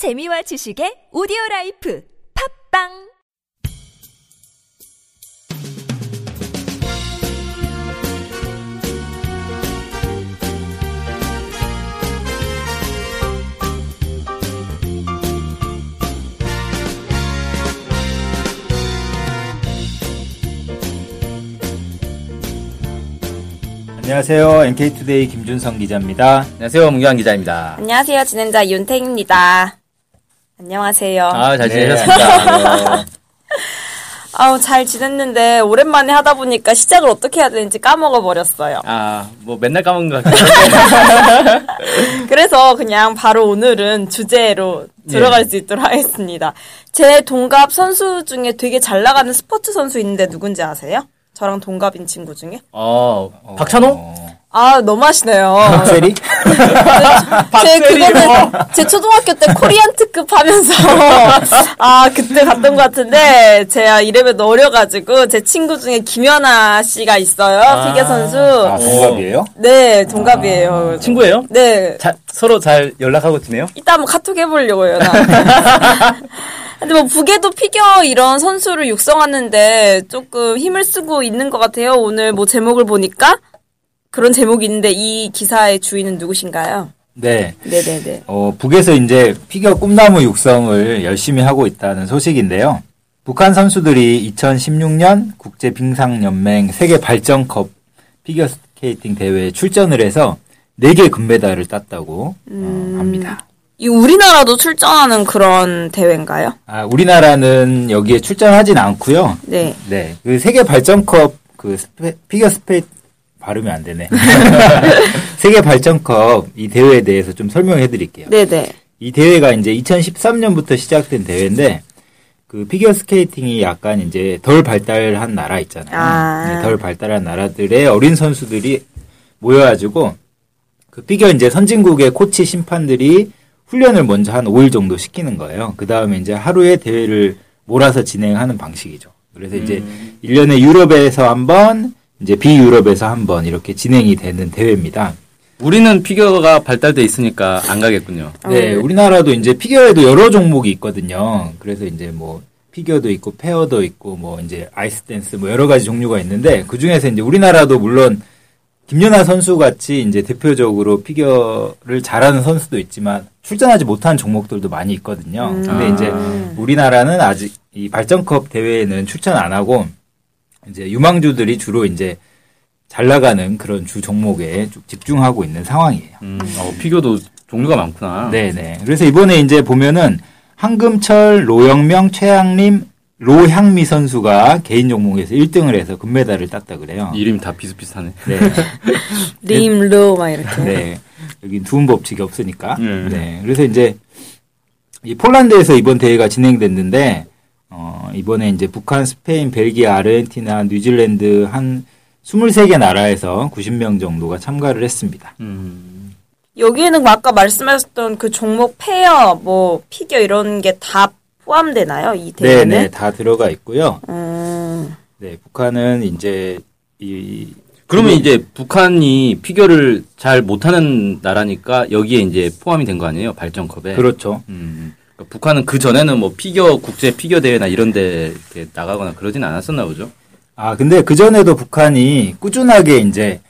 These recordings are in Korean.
재미와 지식의 오디오 라이프 팝빵 안녕하세요. NK투데이 김준성 기자입니다. 안녕하세요, 문경환 기자입니다. 안녕하세요. 진행자 윤택입니다. 안녕하세요. 아, 잘 네. 지내셨습니까? 네. 아우, 잘 지냈는데, 오랜만에 하다 보니까 시작을 어떻게 해야 되는지 까먹어 버렸어요. 아, 뭐 맨날 까먹는 것 같긴 한데. 그래서 그냥 바로 오늘은 주제로 들어갈 수 있도록 하겠습니다. 제 동갑 선수 중에 되게 잘 나가는 스포츠 선수 있는데 누군지 아세요? 저랑 동갑인 친구 중에? 어, 박찬호? 어, 아, 너무 하시네요. 박세리? 제 그거는 제 초등학교 때 코리안 특급 하면서 아 그때 갔던 것 같은데 제가 이름에 넣어려가지고 제 친구 중에 김연아 씨가 있어요 피겨 선수 아, 동갑이에요? 네 동갑이에요 친구예요? 네 자, 서로 잘 연락하고 지내요? 이따 한번 카톡 해보려고요 나 근데 뭐 북에도 피겨 이런 선수를 육성하는데 조금 힘을 쓰고 있는 것 같아요 오늘 뭐 제목을 보니까 그런 제목이 있는데 이 기사의 주인은 누구신가요? 네. 네네네 어, 북에서 이제 피겨 꿈나무 육성을 열심히 하고 있다는 소식인데요. 북한 선수들이 2016년 국제 빙상연맹 세계 발전컵 피겨 스케이팅 대회에 출전을 해서 4개 금메달을 땄다고 어, 합니다. 이 우리나라도 출전하는 그런 대회인가요? 아, 우리나라는 여기에 출전하진 않고요. 네. 네. 그 세계 발전컵 그 스페- 피겨 스페 발음이 안 되네. 세계 발전컵 이 대회에 대해서 좀 설명해 드릴게요. 네네. 이 대회가 이제 2013년부터 시작된 대회인데 그 피겨 스케이팅이 약간 이제 덜 발달한 나라 있잖아요. 아. 네, 덜 발달한 나라들의 어린 선수들이 모여가지고 그 피겨 이제 선진국의 코치 심판들이 훈련을 먼저 한 5일 정도 시키는 거예요. 그 다음에 이제 하루에 대회를 몰아서 진행하는 방식이죠. 그래서 이제 1년에 유럽에서 한 번, 이제 비유럽에서 한번 이렇게 진행이 되는 대회입니다. 우리는 피겨가 발달돼 있으니까 안 가겠군요. 네, 우리나라도 이제 피겨에도 여러 종목이 있거든요. 그래서 이제 뭐 피겨도 있고 페어도 있고 뭐 이제 아이스 댄스 뭐 여러 가지 종류가 있는데 그 중에서 이제 우리나라도 물론 김연아 선수 같이 이제 대표적으로 피겨를 잘하는 선수도 있지만 출전하지 못한 종목들도 많이 있거든요. 근데 아. 이제 우리나라는 아직 이 발전컵 대회에는 출전 안 하고 이제 유망주들이 주로 이제 잘 나가는 그런 주 종목에 쭉 집중하고 있는 상황이에요. 음, 어, 피겨도 종류가 많구나. 네네. 그래서 이번에 이제 보면은 황금철, 로영명, 최양림, 로향미 선수가 개인 종목에서 1등을 해서 금메달을 땄다 그래요. 이름이 다 비슷비슷하네. 네. 림 로 막 이렇게. 네. 여기 두음 법칙이 없으니까. 네. 네. 그래서 이제 이 폴란드에서 이번 대회가 진행됐는데 어, 이번에 이제 북한, 스페인, 벨기에, 아르헨티나, 뉴질랜드 한 23개 나라에서 90명 정도가 참가를 했습니다. 음, 여기에는 아까 말씀하셨던 그 종목 페어, 뭐 피겨 이런 게 다 포함되나요? 이 네, 대회는? 네. 다 들어가 있고요. 음, 네. 북한은 이제 이 그러면 이제 북한이 피겨를 잘 못하는 나라니까 여기에 이제 포함이 된 거 아니에요? 발전컵에. 그렇죠. 음, 북한은 그 전에는 뭐 피겨 국제 피겨 대회나 이런데 이렇게 나가거나 그러진 않았었나 보죠. 아, 근데 그 전에도 북한이 꾸준하게 이제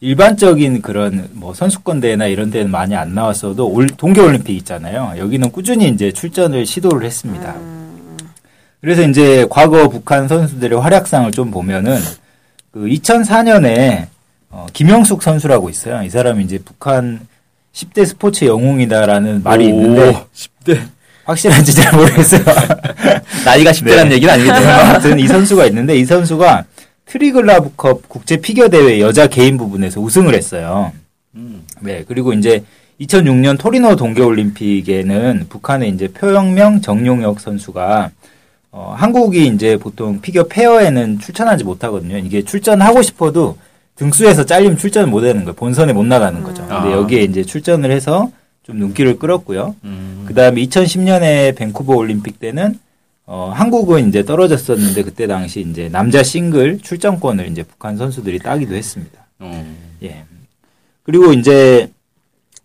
일반적인 그런 뭐 선수권 대회나 이런 데는 많이 안 나왔어도 올 동계올림픽 있잖아요. 여기는 꾸준히 이제 출전을 시도를 했습니다. 그래서 이제 과거 북한 선수들의 활약상을 좀 보면은 그 2004년에 어, 김영숙 선수라고 있어요. 이 사람이 이제 북한 10대 스포츠 영웅이다라는 말이 있는데 10대. 확실한지 잘 모르겠어요. 나이가 10대라는 네. 얘기는 아니겠네요. 아무튼 이 선수가 있는데 이 선수가 트리글라브컵 국제 피겨 대회 여자 개인 부분에서 우승을 했어요. 음. 네, 그리고 이제 2006년 토리노 동계올림픽에는 북한의 이제 표영명 정용혁 선수가 어, 한국이 이제 보통 피겨 페어에는 출전하지 못하거든요. 이게 출전하고 싶어도 등수에서 잘리면 출전을 못 하는 거예요. 본선에 못 나가는 거죠. 근데 아. 여기에 이제 출전을 해서 좀 눈길을 끌었고요. 음. 그 다음에 2010년에 밴쿠버 올림픽 때는 어, 한국은 이제 떨어졌었는데 그때 당시 이제 남자 싱글 출전권을 이제 북한 선수들이 따기도 했습니다. 어. 예. 그리고 이제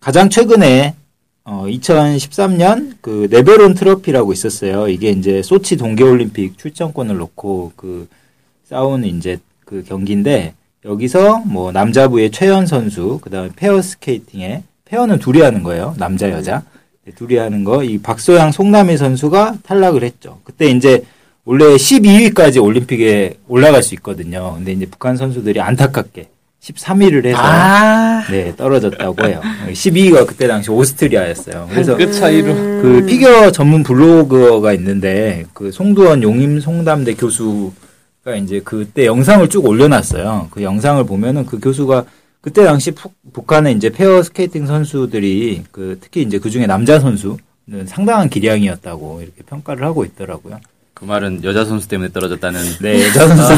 가장 최근에 어, 2013년 그 네벨혼 트로피라고 있었어요. 이게 이제 소치 동계올림픽 출전권을 놓고 그 싸우는 이제 그 경기인데 여기서 뭐 남자부의 최연 선수, 그다음에 페어 스케이팅에 페어는 둘이 하는 거예요. 남자 여자. 네, 둘이 하는 거 이 박소양 송남희 선수가 탈락을 했죠. 그때 이제 원래 12위까지 올림픽에 올라갈 수 있거든요. 근데 이제 북한 선수들이 안타깝게 13위를 해서 아, 네, 떨어졌다고 해요. 12위가 그때 당시 오스트리아였어요. 그래서 그 차이로. 그 피겨 전문 블로거가 있는데 그 송두원 용인 송담대 교수가 이제 그때 영상을 쭉 올려놨어요. 그 영상을 보면은 그 교수가 그때 당시 푸- 북한의 이제 페어 스케이팅 선수들이 그 특히 이제 그 중에 남자 선수는 상당한 기량이었다고 이렇게 평가를 하고 있더라고요. 그 말은 여자 선수 때문에 떨어졌다는. 네, 여자 선수.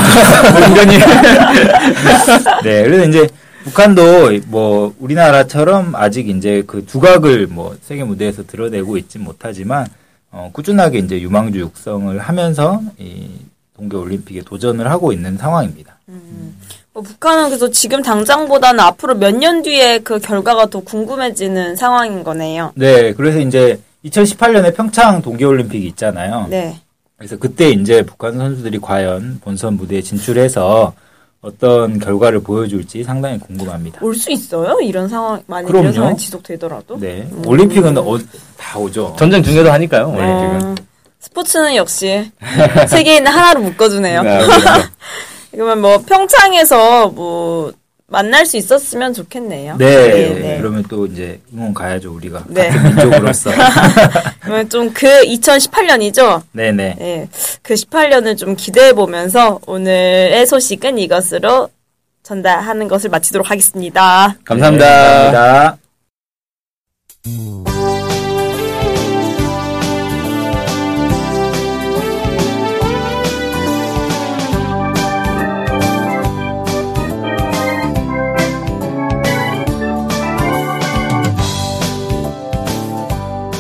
은근히. 네, 그래서 이제 북한도 뭐 우리나라처럼 아직 이제 그 두각을 뭐 세계 무대에서 드러내고 있진 못하지만 어, 꾸준하게 이제 유망주 육성을 하면서 이 동계 올림픽에 도전을 하고 있는 상황입니다. 뭐 북한은 그래서 지금 당장보다는 앞으로 몇 년 뒤에 그 결과가 더 궁금해지는 상황인 거네요. 네, 그래서 이제 2018년에 평창 동계 올림픽이 있잖아요. 네. 그래서 그때 이제 북한 선수들이 과연 본선 무대에 진출해서 어떤 결과를 보여줄지 상당히 궁금합니다. 올 수 있어요? 이런 상황 만약 그럼요. 이런 상황이 지속되더라도. 네. 올림픽은 어, 다 오죠. 전쟁 중에도 하니까요, 올림픽은. 어, 스포츠는 역시 세계인을 하나로 묶어주네요. 네, 그러면 뭐 평창에서 뭐 만날 수 있었으면 좋겠네요. 네. 그러면 또 이제 응원 가야죠, 우리가. 네. 같은 민족으로서. 그러면 좀 그 2018년이죠. 네네. 네. 그 18년을 좀 기대해 보면서 오늘의 소식은 이것으로 전달하는 것을 마치도록 하겠습니다. 감사합니다. 네, 감사합니다.